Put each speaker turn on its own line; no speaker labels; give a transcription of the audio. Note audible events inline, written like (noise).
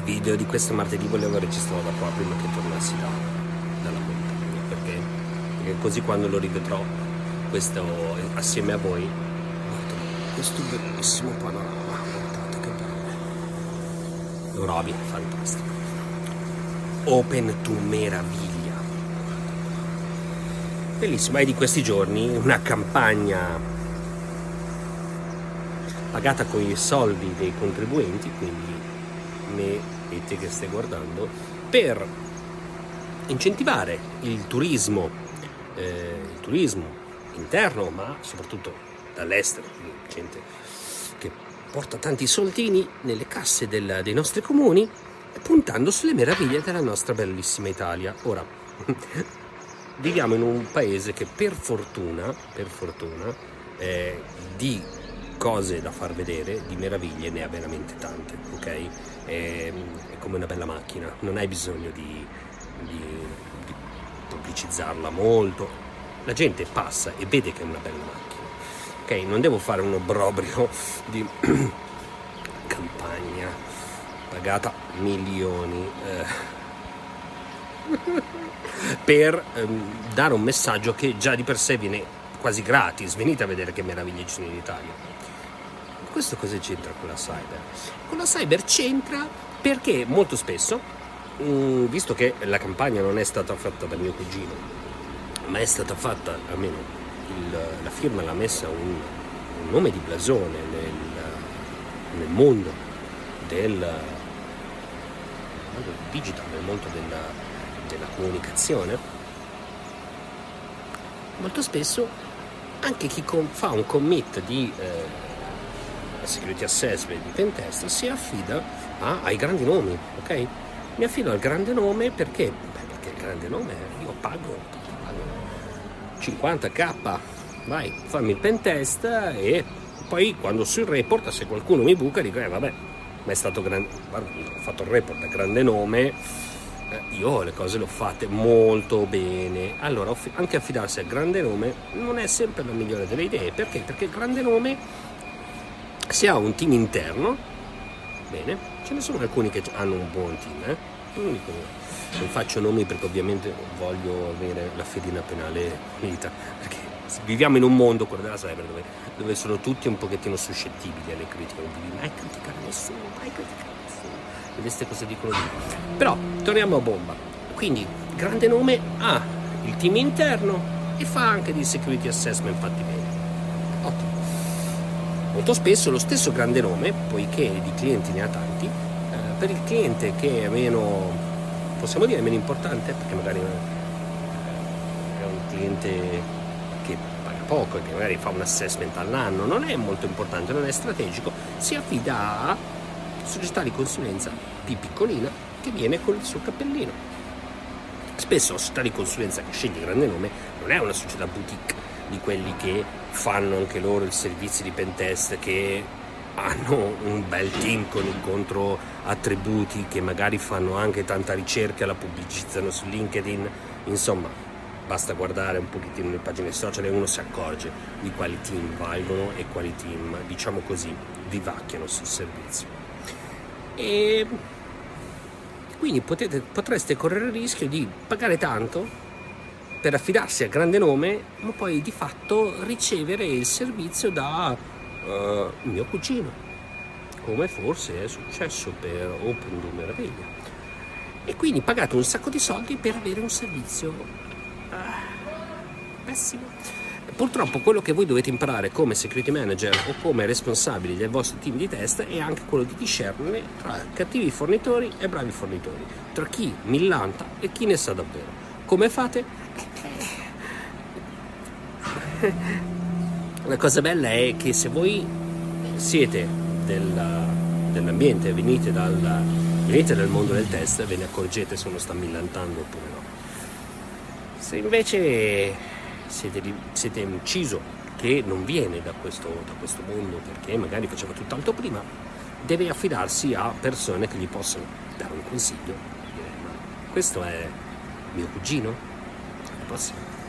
il video di questo martedì volevo registrarlo da qua prima che tornassi da, dalla montagna perché, perché così quando lo rivedrò questo assieme a voi guarda questo bellissimo panorama guardate che bello. Eurovia fantastico. Open to meraviglia. Bellissimo è di questi giorni una campagna pagata con i soldi dei contribuenti quindi me e te che stai guardando per incentivare il turismo eh, il turismo interno, ma soprattutto dall'estero, gente che porta tanti soldini nelle casse del, dei nostri comuni, puntando sulle meraviglie della nostra bellissima Italia. Ora, (laughs) viviamo in un paese che per fortuna, per fortuna, eh, di cose da far vedere, di meraviglie ne ha veramente tante, ok? È, è come una bella macchina, non hai bisogno di, di, di pubblicizzarla molto, la gente passa e vede che è una bella macchina. Ok, non devo fare un obbrobrio di (clears throat) campagna pagata milioni eh, (laughs) per ehm, dare un messaggio che già di per sé viene quasi gratis. Venite a vedere che meraviglie ci sono in Italia. Questo cosa c'entra con la cyber? Con la cyber c'entra perché molto spesso, mm, visto che la campagna non è stata fatta da mio cugino, ma è stata fatta, almeno il, la firma l'ha messa un, un, nome di blasone nel, nel mondo del, digital, nel mondo della, della comunicazione. Molto spesso anche chi fa un commit di eh, security assessment di pentest si affida a, ai grandi nomi, ok? Mi affido al grande nome perché? Beh, perché il grande nome io pago 50k, vai, fammi il pen test e poi quando sul report se qualcuno mi buca dico eh vabbè, ma è stato grande, guarda, ho fatto il report a grande nome, eh, io le cose le ho fatte molto bene. Allora anche affidarsi al grande nome non è sempre la migliore delle idee, perché? Perché il grande nome se ha un team interno, bene, ce ne sono alcuni che hanno un buon team, eh? non dico non faccio nomi perché ovviamente voglio avere la fedina penale unita, perché viviamo in un mondo, quello della cyber, dove, dove, sono tutti un pochettino suscettibili alle critiche, non devi mai criticare nessuno, mai criticare nessuno, e queste cose dicono di Però torniamo a bomba, quindi grande nome ha il team interno e fa anche di security assessment fatti bene. Ottimo. Molto spesso lo stesso grande nome, poiché di clienti ne ha tanti, eh, per il cliente che è meno possiamo dire meno importante perché magari è un cliente che paga poco e che magari fa un assessment all'anno, non è molto importante, non è strategico, si affida a società di consulenza più piccolina che viene con il suo cappellino. Spesso la società di consulenza che sceglie grande nome non è una società boutique di quelli che fanno anche loro il servizio di pentest che hanno un bel team con incontro attributi che magari fanno anche tanta ricerca, la pubblicizzano su LinkedIn, insomma basta guardare un pochettino le pagine social e uno si accorge di quali team valgono e quali team, diciamo così, vivacchiano sul servizio. E quindi potete, potreste correre il rischio di pagare tanto per affidarsi a grande nome, ma poi di fatto ricevere il servizio da uh, mio cugino, come forse è successo per Open Do Meraviglia. E quindi pagate un sacco di soldi per avere un servizio uh, pessimo. Purtroppo quello che voi dovete imparare come security manager o come responsabili del vostro team di test è anche quello di discernere tra cattivi fornitori e bravi fornitori, tra chi millanta e chi ne sa davvero. Come fate? La cosa bella è che se voi siete della, dell'ambiente, venite dal, venite dal mondo del test, ve ne accorgete se uno sta millantando oppure no. Se invece siete, siete ucciso che non viene da questo, da questo mondo perché magari faceva tutt'altro prima, deve affidarsi a persone che gli possano dare un consiglio. Questo è mio cugino? La prossima.